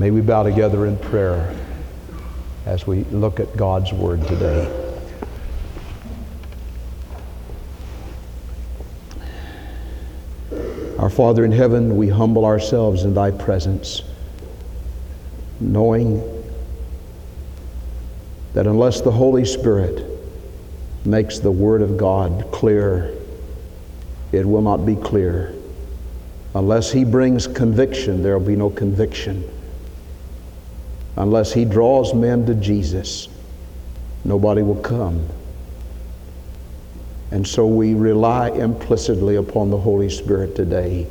May we bow together in prayer as we look at God's Word today. Our Father in heaven, we humble ourselves in Thy presence, knowing that unless the Holy Spirit makes the Word of God clear, it will not be clear. Unless He brings conviction, there will be no conviction. Unless He draws men to Jesus, nobody will come. And so we rely implicitly upon the Holy Spirit today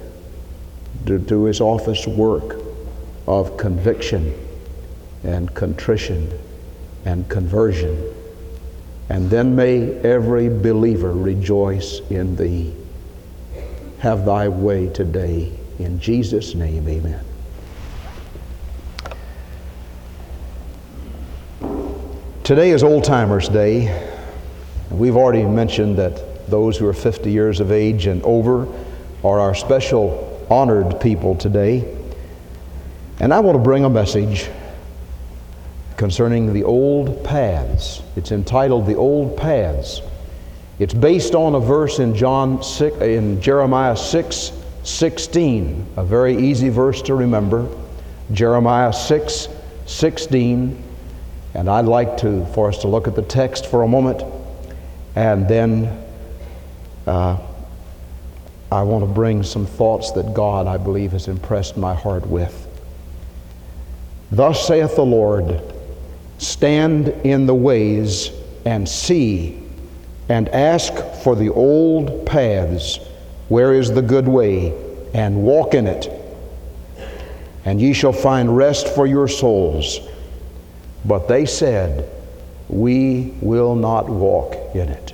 to do His office work of conviction and contrition and conversion. And then may every believer rejoice in Thee. Have Thy way today. In Jesus' name, amen. Today is Old Timers Day. We've already mentioned that those who are 50 years of age and over are our special honored people today. And I want to bring a message concerning the old paths. It's entitled The Old Paths. It's based on a verse in John 6, in Jeremiah 6 16, a very easy verse to remember. Jeremiah 6 16. And I'd like to for us to look at the text for a moment and then uh, I want to bring some thoughts that God, I believe, has impressed my heart with. Thus saith the Lord Stand in the ways and see, and ask for the old paths, where is the good way, and walk in it. And ye shall find rest for your souls. But they said, We will not walk in it.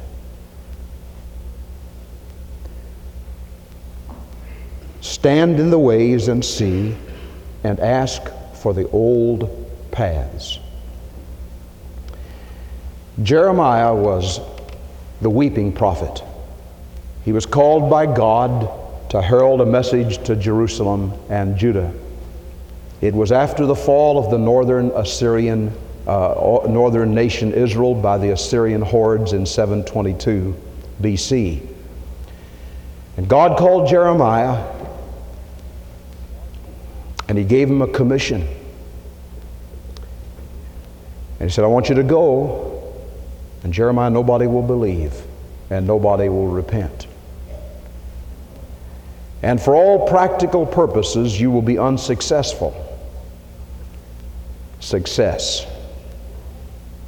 Stand in the ways and see, and ask for the old paths. Jeremiah was the weeping prophet. He was called by God to herald a message to Jerusalem and Judah. It was after the fall of the northern Assyrian, uh, northern nation Israel by the Assyrian hordes in 722 BC. And God called Jeremiah and he gave him a commission. And he said, I want you to go and Jeremiah, nobody will believe and nobody will repent. And for all practical purposes, you will be unsuccessful. Success.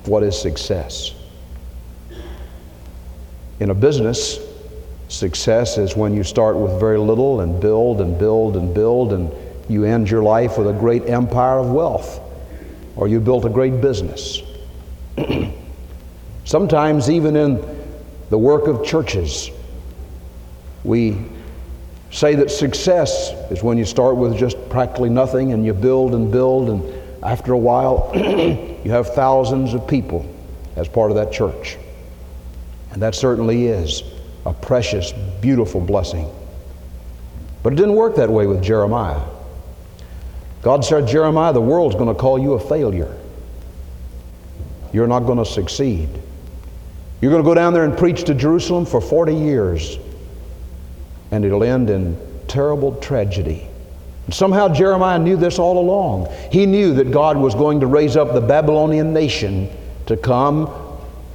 What is success? In a business, success is when you start with very little and build and build and build, and you end your life with a great empire of wealth, or you built a great business. Sometimes, even in the work of churches, we say that success is when you start with just practically nothing and you build and build, and after a while, you have thousands of people as part of that church. And that certainly is a precious, beautiful blessing. But it didn't work that way with Jeremiah. God said, Jeremiah, the world's going to call you a failure. You're not going to succeed. You're going to go down there and preach to Jerusalem for 40 years, and it'll end in terrible tragedy. Somehow Jeremiah knew this all along. He knew that God was going to raise up the Babylonian nation to come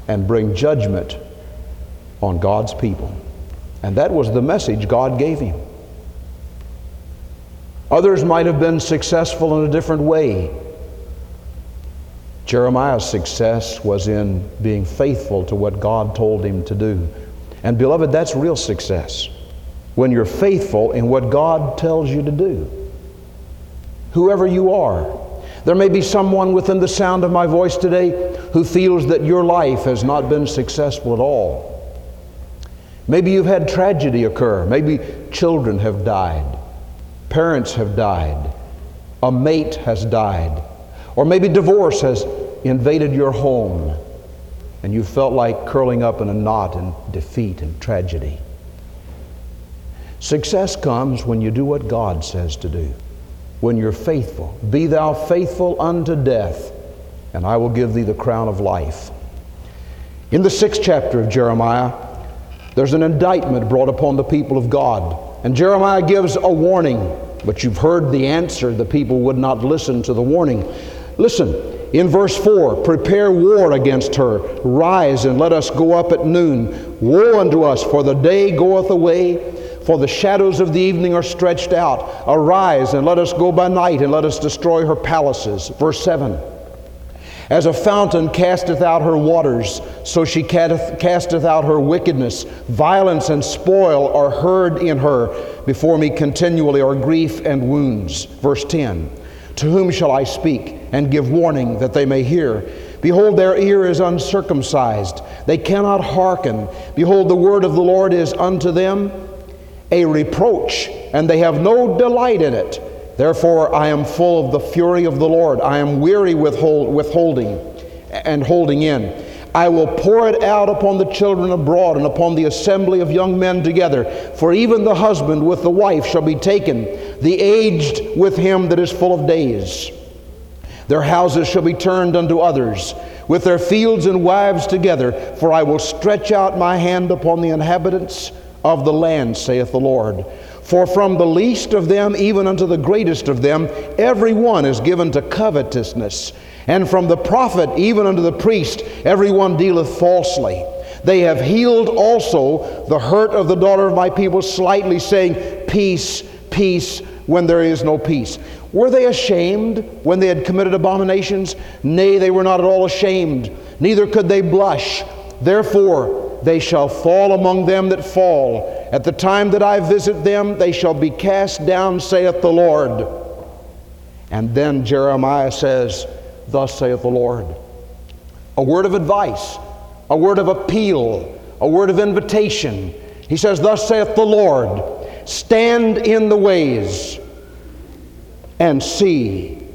and bring judgment on God's people. And that was the message God gave him. Others might have been successful in a different way. Jeremiah's success was in being faithful to what God told him to do. And beloved, that's real success. When you're faithful in what God tells you to do. Whoever you are. There may be someone within the sound of my voice today who feels that your life has not been successful at all. Maybe you've had tragedy occur. Maybe children have died. Parents have died. A mate has died. Or maybe divorce has invaded your home and you felt like curling up in a knot in defeat and tragedy. Success comes when you do what God says to do. When you're faithful. Be thou faithful unto death, and I will give thee the crown of life. In the sixth chapter of Jeremiah, there's an indictment brought upon the people of God. And Jeremiah gives a warning, but you've heard the answer. The people would not listen to the warning. Listen, in verse 4 Prepare war against her. Rise and let us go up at noon. Woe unto us, for the day goeth away, for the shadows of the evening are stretched out. Arise and let us go by night, and let us destroy her palaces. Verse 7 As a fountain casteth out her waters, so she casteth out her wickedness. Violence and spoil are heard in her before me continually, are grief and wounds. Verse 10 To whom shall I speak? and give warning that they may hear. Behold, their ear is uncircumcised. They cannot hearken. Behold, the word of the Lord is unto them a reproach, and they have no delight in it. Therefore, I am full of the fury of the Lord. I am weary with withholding and holding in. I will pour it out upon the children abroad and upon the assembly of young men together. For even the husband with the wife shall be taken, the aged with him that is full of days. Their houses shall be turned unto others, with their fields and wives together, for I will stretch out my hand upon the inhabitants of the land, saith the Lord. For from the least of them even unto the greatest of them, every one is given to covetousness. And from the prophet even unto the priest, every one dealeth falsely. They have healed also the hurt of the daughter of my people slightly, saying, Peace, peace, when there is no peace. Were they ashamed when they had committed abominations? Nay, they were not at all ashamed, neither could they blush. Therefore, they shall fall among them that fall. At the time that I visit them, they shall be cast down, saith the Lord. And then Jeremiah says, Thus saith the Lord. A word of advice, a word of appeal, a word of invitation. He says, Thus saith the Lord, stand in the ways and see,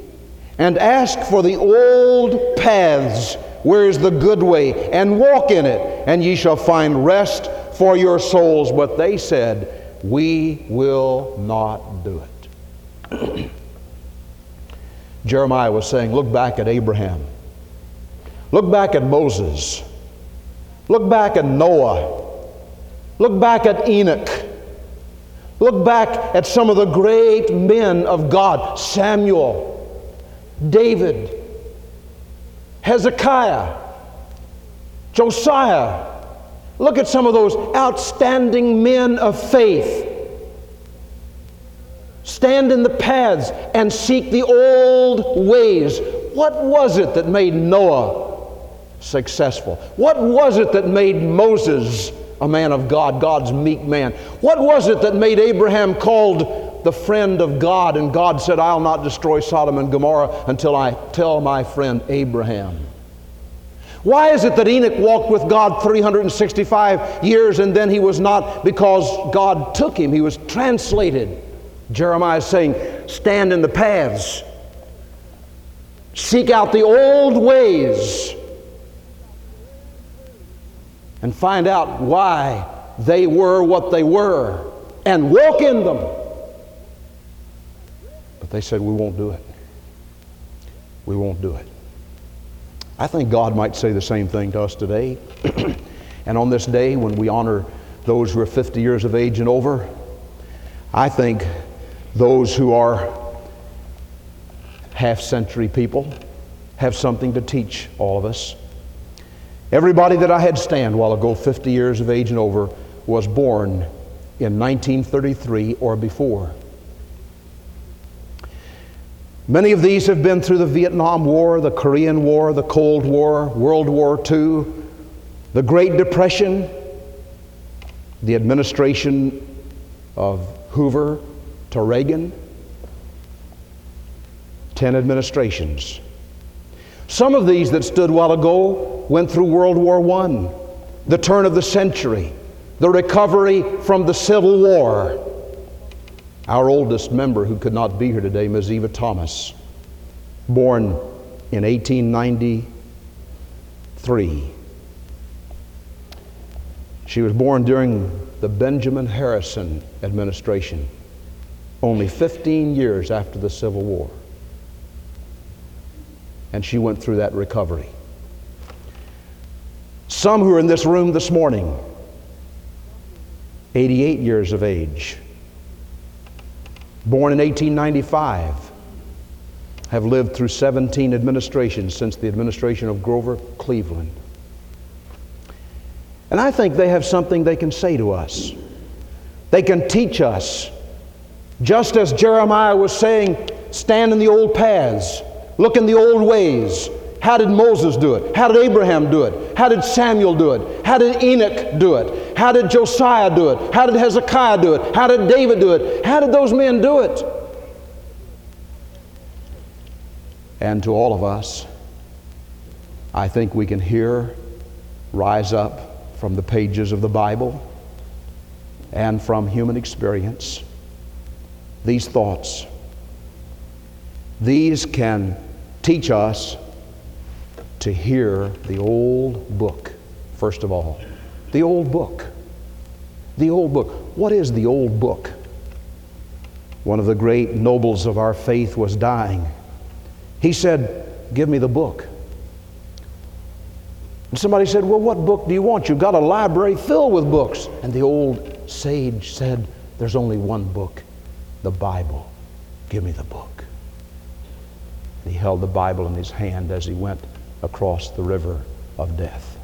and ask for the old paths where is the good way, and walk in it, and ye shall find rest for your souls. But they said, We will not do it. Jeremiah was saying, Look back at Abraham. Look back at Moses. Look back at Noah. Look back at Enoch. Look back at some of the great men of God Samuel, David, Hezekiah, Josiah. Look at some of those outstanding men of faith. Stand in the paths and seek the old ways. What was it that made Noah successful? What was it that made Moses a man of God, God's meek man. What was it that made Abraham called the friend of God? And God said, I'll not destroy Sodom and Gomorrah until I tell my friend Abraham. Why is it that Enoch walked with God 365 years and then he was not because God took him? He was translated. Jeremiah is saying, Stand in the paths, seek out the old ways and find out why they were what they were and walk in them. But they said, We won't do it. We won't do it. I think God might say the same thing to us today. and on this day, when we honor those who are 50 years of age and over, I think those who are half century people have something to teach all of us. Everybody that I had stand while ago, 50 years of age and over, was born in 1933 or before. Many of these have been through the Vietnam War, the Korean War, the Cold War, World War II, the Great Depression, the administration of Hoover to Reagan, 10 administrations. Some of these that stood while ago went through World War I, the turn of the century, the recovery from the Civil War. Our oldest member, who could not be here today, Ms. Eva Thomas, born in 1893. She was born during the Benjamin Harrison administration. only 15 years after the Civil War. And she went through that recovery. Some who are in this room this morning, 88 years of age, born in 1895, have lived through 17 administrations since the administration of Grover Cleveland. And I think they have something they can say to us. They can teach us. Just as Jeremiah was saying, stand in the old paths, look in the old ways. How did Moses do it? How did Abraham do it? How did Samuel do it? How did Enoch do it? How did Josiah do it? How did Hezekiah do it? How did David do it? How did those men do it? And to all of us, I think we can hear rise up from the pages of the Bible and from human experience these thoughts. These can teach us to hear the old book, first of all. The old book. The old book. What is the old book? One of the great nobles of our faith was dying. He said, Give me the book. And somebody said, Well, what book do you want? You've got a library filled with books. And the old sage said, There's only one book the Bible. Give me the book. And he held the Bible in his hand as he went across the river of death.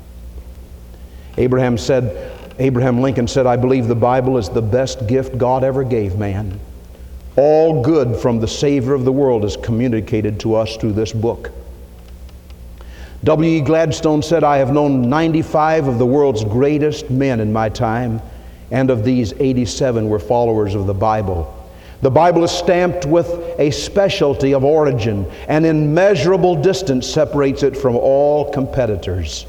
Abraham said, Abraham Lincoln said, I believe the Bible is the best gift God ever gave man. All good from the Savior of the world is communicated to us through this book. W.E. Gladstone said, I have known 95 of the world's greatest men in my time, and of these, 87 were followers of the Bible. The Bible is stamped with a specialty of origin, and immeasurable distance separates it from all competitors.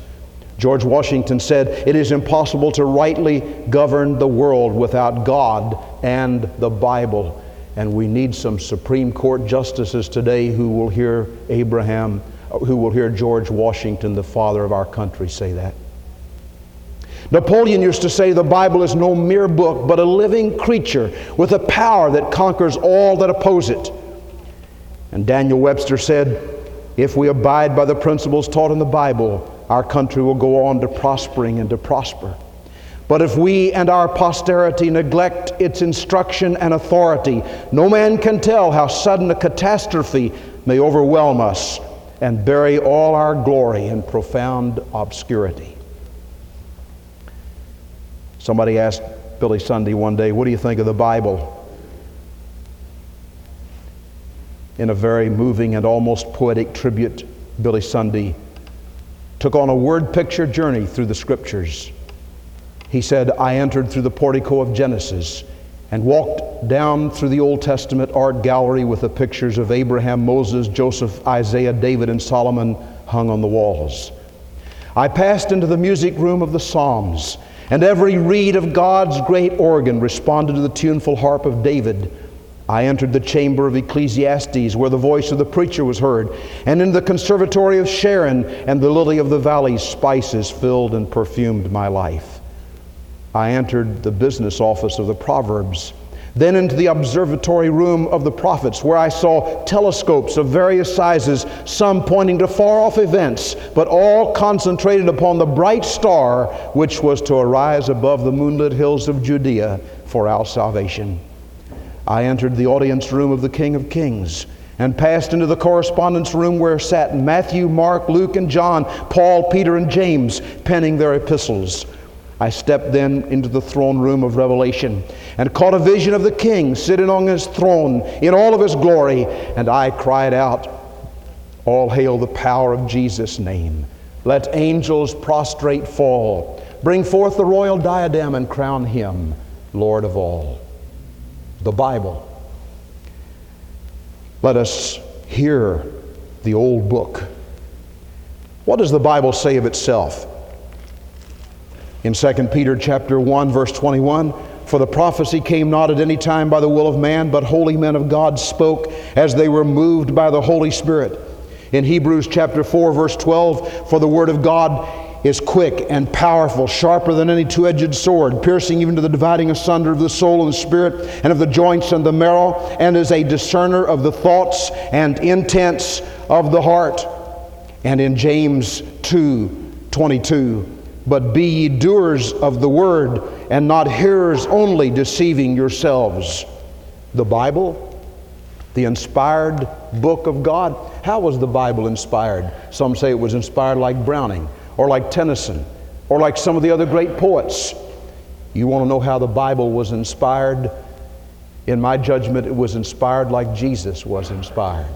George Washington said, It is impossible to rightly govern the world without God and the Bible. And we need some Supreme Court justices today who will hear Abraham, who will hear George Washington, the father of our country, say that. Napoleon used to say the Bible is no mere book, but a living creature with a power that conquers all that oppose it. And Daniel Webster said, if we abide by the principles taught in the Bible, our country will go on to prospering and to prosper. But if we and our posterity neglect its instruction and authority, no man can tell how sudden a catastrophe may overwhelm us and bury all our glory in profound obscurity. Somebody asked Billy Sunday one day, What do you think of the Bible? In a very moving and almost poetic tribute, Billy Sunday took on a word picture journey through the scriptures. He said, I entered through the portico of Genesis and walked down through the Old Testament art gallery with the pictures of Abraham, Moses, Joseph, Isaiah, David, and Solomon hung on the walls. I passed into the music room of the Psalms, and every reed of God's great organ responded to the tuneful harp of David. I entered the chamber of Ecclesiastes, where the voice of the preacher was heard, and in the conservatory of Sharon, and the lily of the valley spices filled and perfumed my life. I entered the business office of the Proverbs, then into the observatory room of the prophets, where I saw telescopes of various sizes, some pointing to far off events, but all concentrated upon the bright star which was to arise above the moonlit hills of Judea for our salvation. I entered the audience room of the King of Kings and passed into the correspondence room where sat Matthew, Mark, Luke, and John, Paul, Peter, and James, penning their epistles. I stepped then into the throne room of Revelation and caught a vision of the King sitting on his throne in all of his glory. And I cried out, All hail the power of Jesus' name. Let angels prostrate fall. Bring forth the royal diadem and crown him Lord of all. The Bible. Let us hear the old book. What does the Bible say of itself? In 2 Peter chapter 1 verse 21, for the prophecy came not at any time by the will of man, but holy men of God spoke as they were moved by the Holy Spirit. In Hebrews chapter 4 verse 12, for the word of God is quick and powerful, sharper than any two edged sword, piercing even to the dividing asunder of the soul and spirit, and of the joints and the marrow, and is a discerner of the thoughts and intents of the heart. And in James 2 22, but be ye doers of the word, and not hearers only, deceiving yourselves. The Bible, the inspired book of God. How was the Bible inspired? Some say it was inspired like Browning or like Tennyson or like some of the other great poets. You want to know how the Bible was inspired? In my judgment, it was inspired like Jesus was inspired.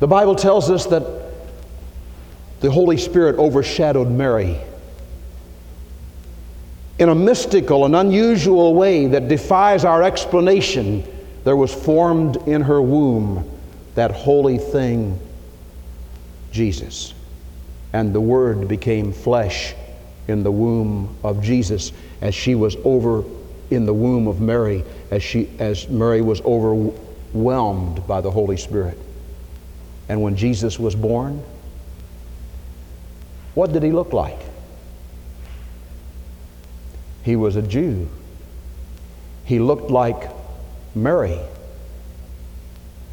The Bible tells us that the Holy Spirit overshadowed Mary in a mystical and unusual way that defies our explanation. There was formed in her womb that holy thing, Jesus and the Word became flesh in the womb of Jesus as she was over in the womb of Mary, as, she, as Mary was overwhelmed by the Holy Spirit. And when Jesus was born, what did he look like? He was a Jew. He looked like Mary.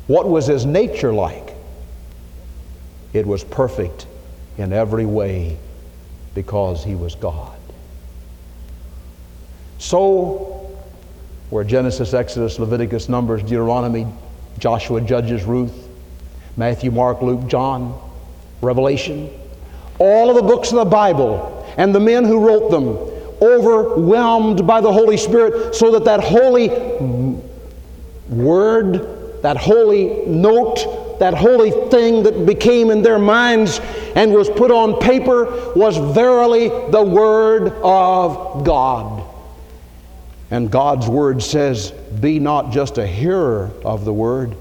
What was his nature like? It was perfect in every way because he was God. So, where Genesis, Exodus, Leviticus, Numbers, Deuteronomy, Joshua, Judges, Ruth, Matthew, Mark, Luke, John, Revelation, all of the books of the Bible and the men who wrote them, overwhelmed by the Holy Spirit, so that that holy word, that holy note, that holy thing that became in their minds and was put on paper was verily the Word of God. And God's Word says, Be not just a hearer of the Word,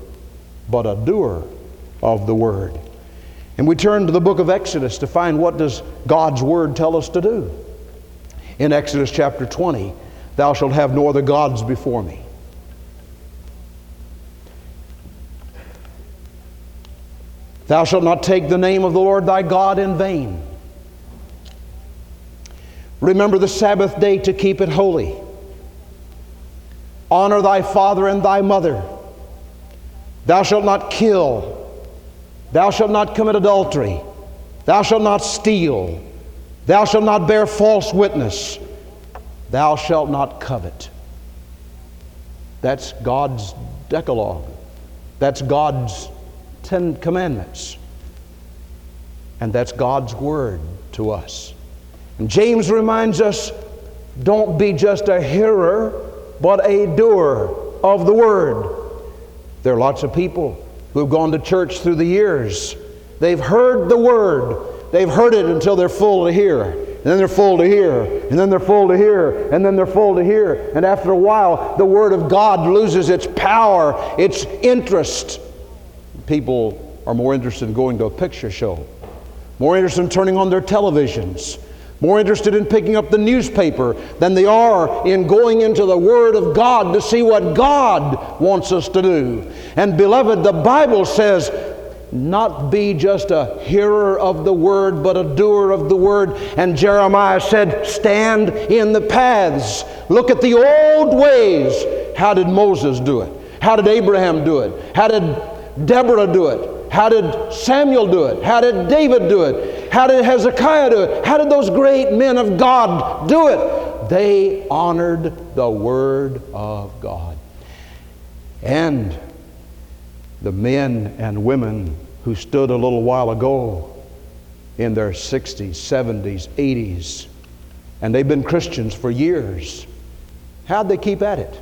but a doer of the Word. And we turn to the book of Exodus to find what does God's Word tell us to do. In Exodus chapter 20, Thou shalt have no other gods before me. Thou shalt not take the name of the Lord thy God in vain. Remember the Sabbath day to keep it holy. Honor thy father and thy mother. Thou shalt not kill. Thou shalt not commit adultery. Thou shalt not steal. Thou shalt not bear false witness. Thou shalt not covet. That's God's Decalogue. That's God's Ten Commandments. And that's God's Word to us. And James reminds us don't be just a hearer, but a doer of the Word. There are lots of people who have gone to church through the years. They've heard the Word, they've heard it until they're full to hear. And then they're full to hear, and then they're full to hear, and then they're full to hear. And after a while, the Word of God loses its power, its interest people are more interested in going to a picture show, more interested in turning on their televisions, more interested in picking up the newspaper than they are in going into the Word of God to see what God wants us to do. And beloved, the Bible says, not be just a hearer of the word, but a doer of the word. And Jeremiah said, Stand in the paths. Look at the old ways. How did Moses do it? How did Abraham do it? How did Deborah do it? How did Samuel do it? How did David do it? How did Hezekiah do it? How did those great men of God do it? They honored the Word of God. And the men and women who stood a little while ago in their 60s, 70s, 80s, and they've been Christians for years, how'd they keep at it?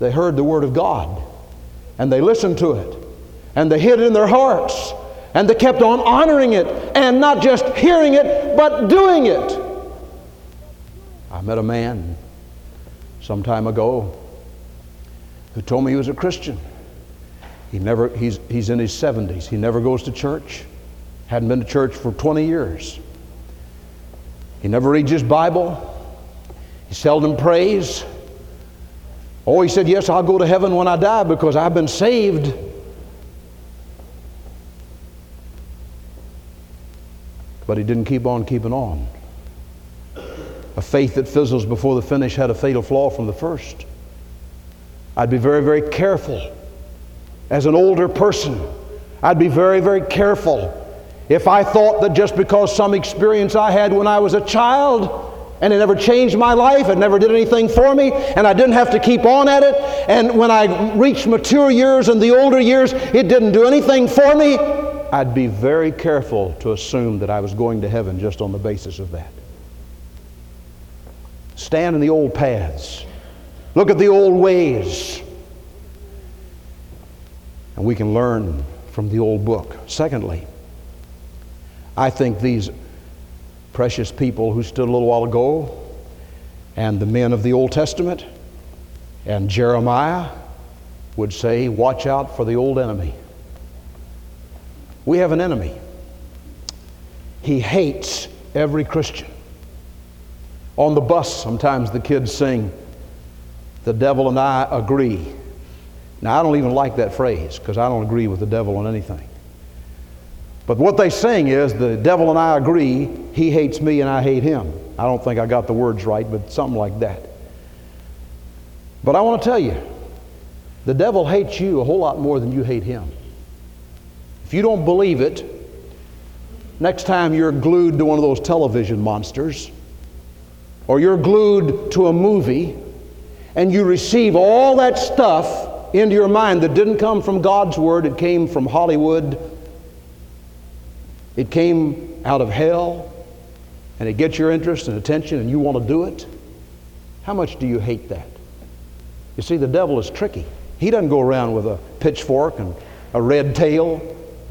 They heard the Word of God and they listened to it and they hid it in their hearts and they kept on honoring it and not just hearing it but doing it. I met a man some time ago who told me he was a Christian. He never, he's, he's in his 70s. He never goes to church. Hadn't been to church for 20 years. He never reads his Bible. He seldom prays. Oh, he said, Yes, I'll go to heaven when I die because I've been saved. But he didn't keep on keeping on. A faith that fizzles before the finish had a fatal flaw from the first. I'd be very, very careful as an older person. I'd be very, very careful if I thought that just because some experience I had when I was a child and it never changed my life, it never did anything for me, and I didn't have to keep on at it, and when I reached mature years and the older years, it didn't do anything for me, I'd be very careful to assume that I was going to heaven just on the basis of that. Stand in the old paths. Look at the old ways. And we can learn from the old book. Secondly, I think these precious people who stood a little while ago, and the men of the Old Testament, and Jeremiah would say, Watch out for the old enemy. We have an enemy. He hates every Christian. On the bus, sometimes the kids sing, The devil and I agree. Now, I don't even like that phrase because I don't agree with the devil on anything. But what they sing is, The devil and I agree, he hates me and I hate him. I don't think I got the words right, but something like that. But I want to tell you, the devil hates you a whole lot more than you hate him. If you don't believe it, next time you're glued to one of those television monsters, or you're glued to a movie, and you receive all that stuff into your mind that didn't come from God's Word, it came from Hollywood it came out of hell and it gets your interest and attention and you want to do it, how much do you hate that? You see, the devil is tricky. He doesn't go around with a pitchfork and a red tail,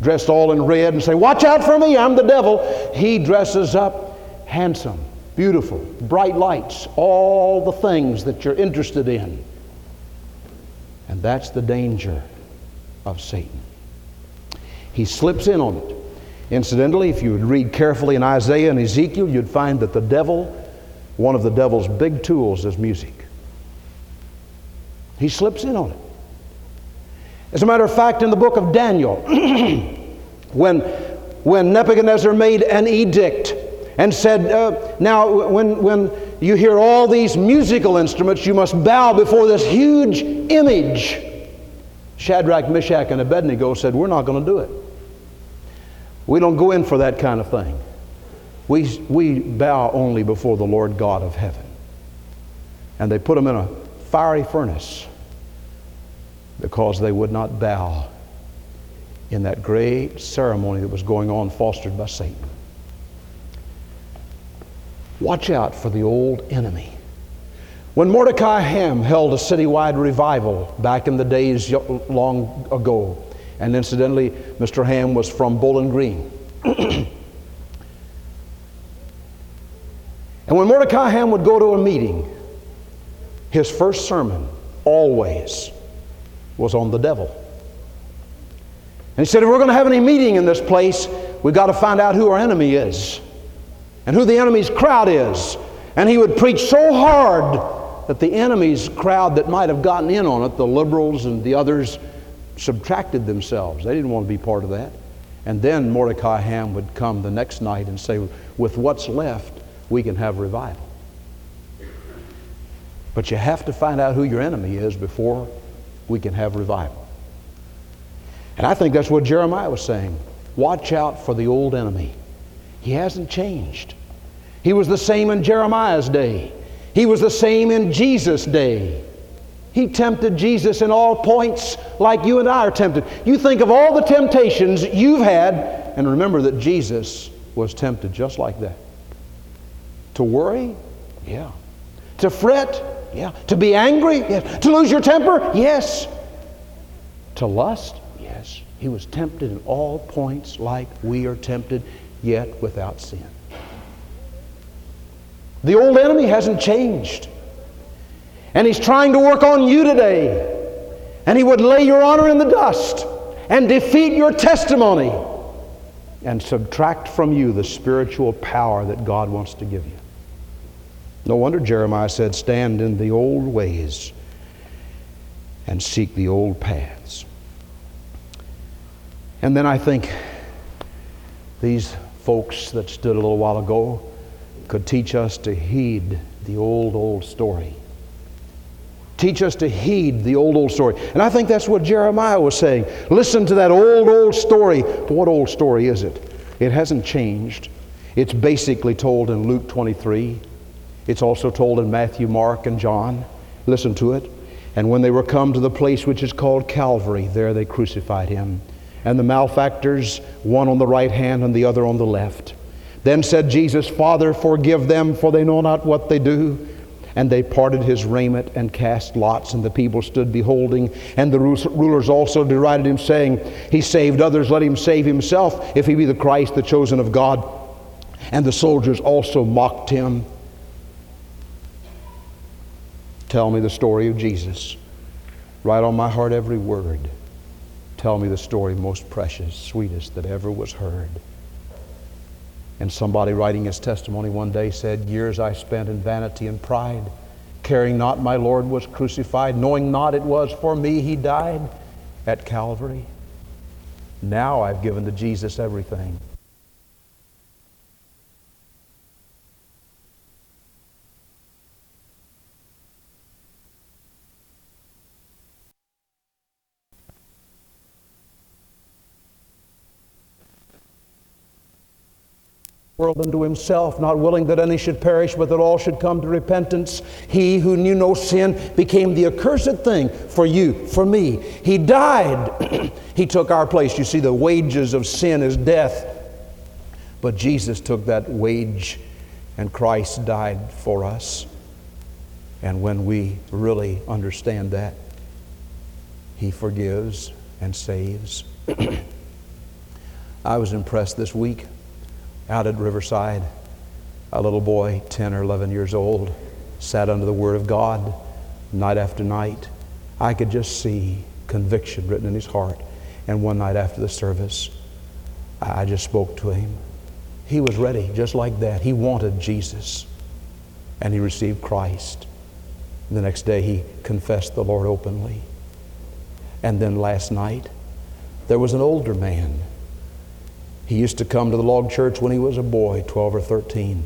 dressed all in red, and say, Watch out for me, I'm the devil. He dresses up handsome, beautiful, bright lights, all the things that you're interested in. And that's the danger of Satan. He slips in on it. Incidentally, if you would read carefully in Isaiah and Ezekiel, you'd find that the devil, one of the devil's big tools is music. He slips in on it. As a matter of fact, in the book of Daniel, when, when Nebuchadnezzar made an edict and said, uh, Now, when, when you hear all these musical instruments, you must bow before this huge image. Shadrach, Meshach, and Abednego said, We're not going to do it. We don't go in for that kind of thing. We, we bow only before the Lord God of heaven. And they put them in a fiery furnace because they would not bow in that great ceremony that was going on, fostered by Satan. Watch out for the old enemy. When Mordecai Ham held a citywide revival back in the days long ago, and incidentally, Mr. Ham was from Bowling Green. and when Mordecai Ham would go to a meeting, his first sermon always was on the devil. And he said, if we're going to have any meeting in this place, we've got to find out who our enemy is and who the enemy's crowd is. And he would preach so hard that the enemy's crowd that might have gotten in on it, the liberals and the others, subtracted themselves. They didn't want to be part of that. And then Mordecai Ham would come the next night and say, with what's left, we can have revival. But you have to find out who your enemy is before we can have revival. And I think that's what Jeremiah was saying. Watch out for the old enemy. He hasn't changed. He was the same in Jeremiah's day. He was the same in Jesus' day. He tempted Jesus in all points like you and I are tempted. You think of all the temptations you've had, and remember that Jesus was tempted just like that. To worry? Yeah. To fret? Yeah. To be angry? Yes. To lose your temper? Yes. To lust? Yes. He was tempted in all points like we are tempted, yet without sin. The old enemy hasn't changed. And He's trying to work on you today. And He would lay your honor in the dust and defeat your testimony and subtract from you the spiritual power that God wants to give you. No wonder Jeremiah said, Stand in the old ways and seek the old paths. And then I think these folks that stood a little while ago could teach us to heed the old, old story. Teach us to heed the old, old story. And I think that's what Jeremiah was saying. Listen to that old, old story. But what old story is it? It hasn't changed. It's basically told in Luke 23. It's also told in Matthew, Mark, and John. Listen to it. And when they were come to the place which is called Calvary, there they crucified him. And the malefactors, one on the right hand and the other on the left. Then said Jesus, Father, forgive them, for they know not what they do. And they parted his raiment and cast lots, and the people stood beholding. And the rulers also derided him, saying, He saved others, let him save himself, if he be the Christ, the chosen of God. And the soldiers also mocked him. Tell me the story of Jesus. Write on my heart every word. Tell me the story most precious, sweetest that ever was heard. And somebody writing his testimony one day said, Years I spent in vanity and pride, caring not my Lord was crucified, knowing not it was for me he died at Calvary. Now I've given to Jesus everything. World unto himself, not willing that any should perish, but that all should come to repentance. He who knew no sin became the accursed thing for you, for me. He died. he took our place. You see, the wages of sin is death. But Jesus took that wage, and Christ died for us. And when we really understand that, He forgives and saves. I was impressed this week out at Riverside. A little boy, 10 or 11 years old, sat under the Word of God night after night. I could just see conviction written in his heart. And one night after the service, I just spoke to him. He was ready, just like that. He wanted Jesus, and he received Christ. The next day, he confessed the Lord openly. And then last night, there was an older man he used to come to the log church when he was a boy, 12 or 13.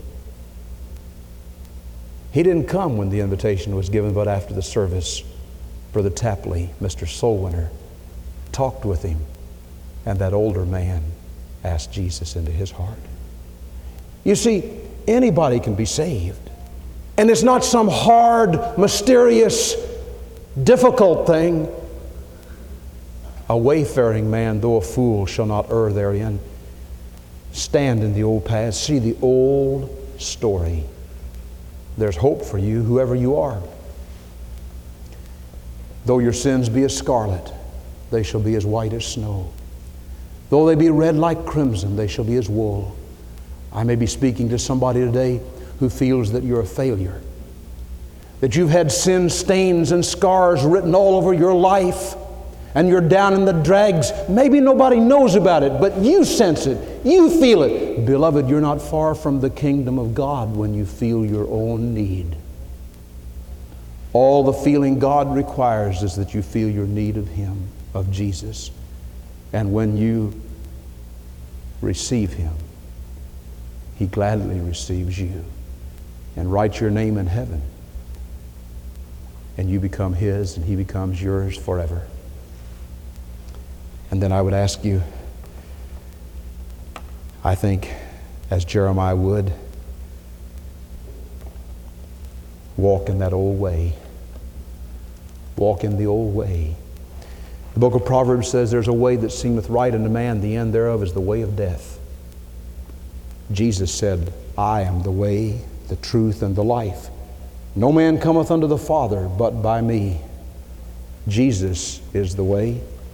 He didn't come when the invitation was given, but after the service, Brother Tapley, Mr. Soulwinner, talked with him, and that older man asked Jesus into his heart. You see, anybody can be saved. And it's not some hard, mysterious, difficult thing. A wayfaring man, though a fool, shall not err therein. Stand in the old past, see the old story. There's hope for you, whoever you are. Though your sins be as scarlet, they shall be as white as snow. Though they be red like crimson, they shall be as wool. I may be speaking to somebody today who feels that you're a failure, that you've had sin stains and scars written all over your life and you're down in the dregs. Maybe nobody knows about it, but you sense it. You feel it. Beloved, you're not far from the kingdom of God when you feel your own need. All the feeling God requires is that you feel your need of Him, of Jesus. And when you receive Him, He gladly receives you and writes your name in heaven. And you become His, and He becomes yours forever. And then I would ask you, I think, as Jeremiah would, walk in that old way. Walk in the old way. The book of Proverbs says there's a way that seemeth right unto man, the end thereof is the way of death. Jesus said, I am the way, the truth, and the life. No man cometh unto the Father but by me. Jesus is the way.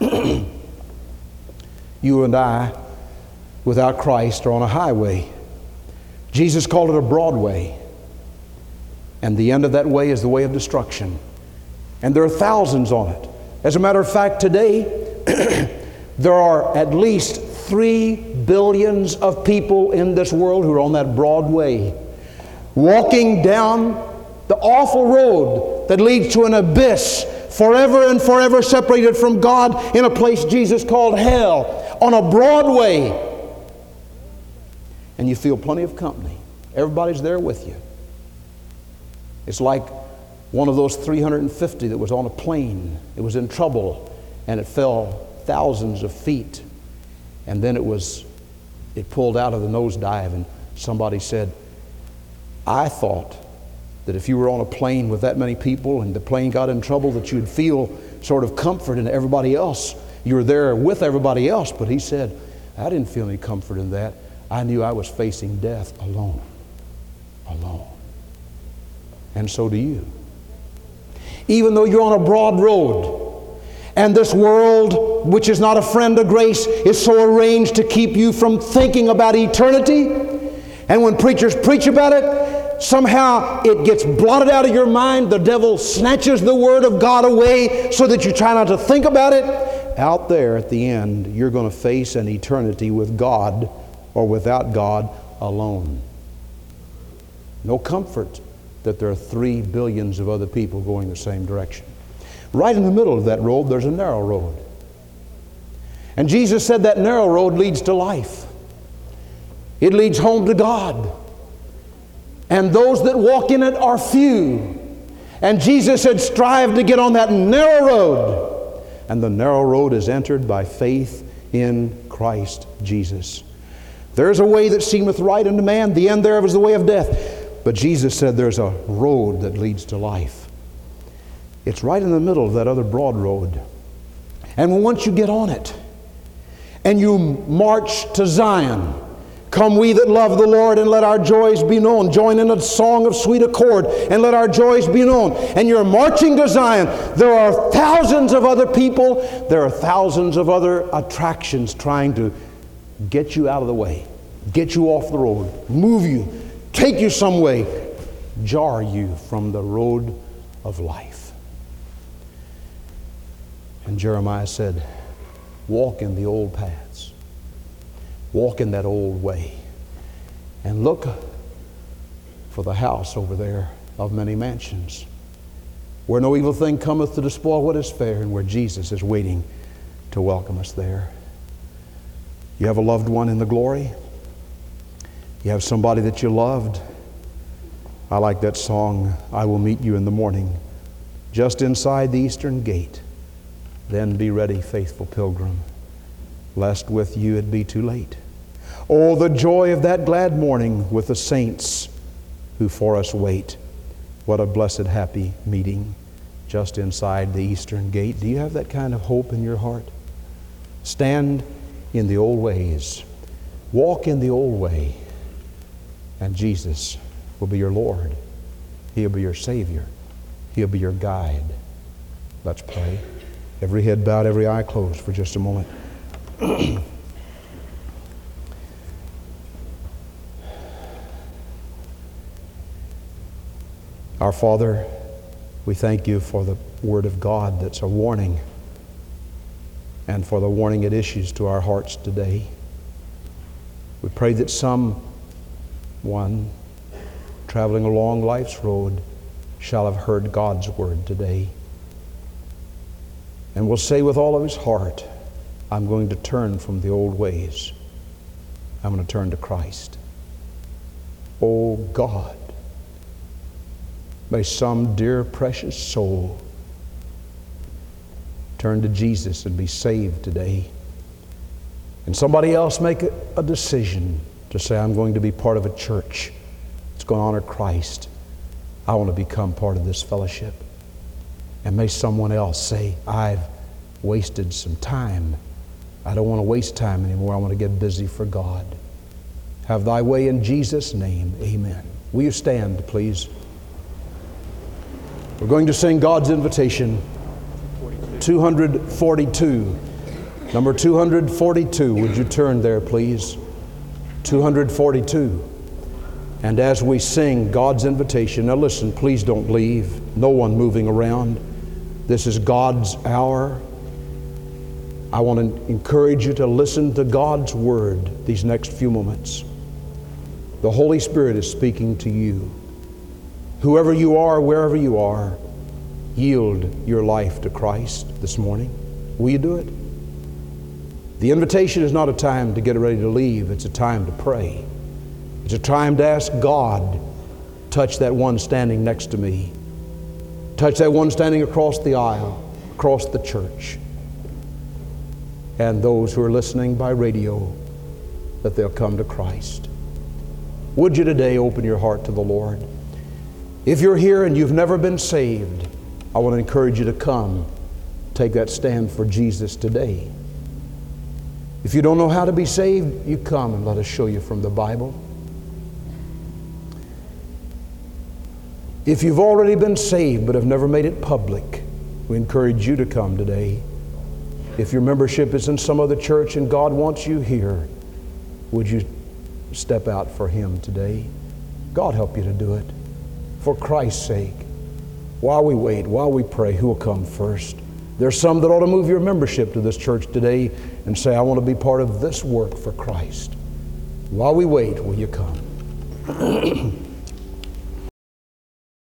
you and I, without Christ, are on a highway. Jesus called it a broad way. And the end of that way is the way of destruction. And there are thousands on it. As a matter of fact, today, there are at least three billions of people in this world who are on that broad way, walking down the awful road that leads to an abyss, forever and forever separated from God in a place Jesus called hell on a broad way. And you feel plenty of company. Everybody's there with you. It's like one of those 350 that was on a plane. It was in trouble and it fell thousands of feet. And then it was, it pulled out of the nosedive, and somebody said, I thought that if you were on a plane with that many people and the plane got in trouble, that you'd feel sort of comfort in everybody else. You were there with everybody else, but he said, I didn't feel any comfort in that. I knew I was facing death alone. Alone. And so do you. Even though you're on a broad road, and this world, which is not a friend of grace, is so arranged to keep you from thinking about eternity. And when preachers preach about it, somehow it gets blotted out of your mind. The devil snatches the Word of God away so that you try not to think about it. Out there at the end, you're going to face an eternity with God or without God alone. No comfort that there are three billions of other people going the same direction. Right in the middle of that road, there's a narrow road. And Jesus said that narrow road leads to life, it leads home to God. And those that walk in it are few. And Jesus said, strive to get on that narrow road. And the narrow road is entered by faith in Christ Jesus. There's a way that seemeth right unto man, the end thereof is the way of death. But Jesus said there's a road that leads to life. It's right in the middle of that other broad road. And once you get on it and you march to Zion, Come, we that love the Lord, and let our joys be known. Join in a song of sweet accord, and let our joys be known. And you're marching to Zion. There are thousands of other people, there are thousands of other attractions trying to get you out of the way, get you off the road, move you, take you some way, jar you from the road of life. And Jeremiah said, Walk in the old paths, walk in that old way, and look for the house over there of many mansions, where no evil thing cometh to despoil what is fair, and where Jesus is waiting to welcome us there. You have a loved one in the glory. You have somebody that you loved. I like that song, I Will Meet You in the Morning, just inside the eastern gate. Then be ready, faithful pilgrim, lest with you it be too late. Oh, the joy of that glad morning with the saints who for us wait. What a blessed, happy meeting just inside the eastern gate. Do you have that kind of hope in your heart? Stand in the old ways, walk in the old way, and Jesus will be your Lord. He'll be your Savior. He'll be your guide. Let's pray. Every head bowed, every eye closed for just a moment. Our Father, we thank you for the Word of God that's a warning and for the warning it issues to our hearts today. We pray that some one traveling along life's road shall have heard God's Word today and will say with all of his heart, I'm going to turn from the old ways. I'm going to turn to Christ. Oh God, may some dear precious soul turn to Jesus and be saved today. And somebody else make a, decision to say, I'm going to be part of a church that's going to honor Christ. I want to become part of this fellowship. And may someone else say, I've wasted some time. I don't want to waste time anymore. I want to get busy for God. Have thy way in Jesus' name. Amen. Will you stand, please? We're going to sing God's invitation. 242. Number 242. Would you turn there, please? 242. And as we sing God's invitation, now listen, please don't leave. No one moving around. This is God's hour. I want to encourage you to listen to God's word these next few moments. The Holy Spirit is speaking to you. Whoever you are, wherever you are, yield your life to Christ this morning. Will you do it? The invitation is not a time to get ready to leave, it's a time to pray. It's a time to ask God, touch that one standing next to me. Touch that one standing across the aisle, across the church. And those who are listening by radio, that they'll come to Christ. Would you today open your heart to the Lord? If you're here and you've never been saved, I want to encourage you to come. Take that stand for Jesus today. If you don't know how to be saved, you come and let us show you from the Bible. If you've already been saved but have never made it public, we encourage you to come today. If your membership is in some other church and God wants you here, would you step out for Him today? God help you to do it. For Christ's sake, while we wait, while we pray, who will come first? There's some that ought to move your membership to this church today and say, I want to be part of this work for Christ. While we wait, will you come?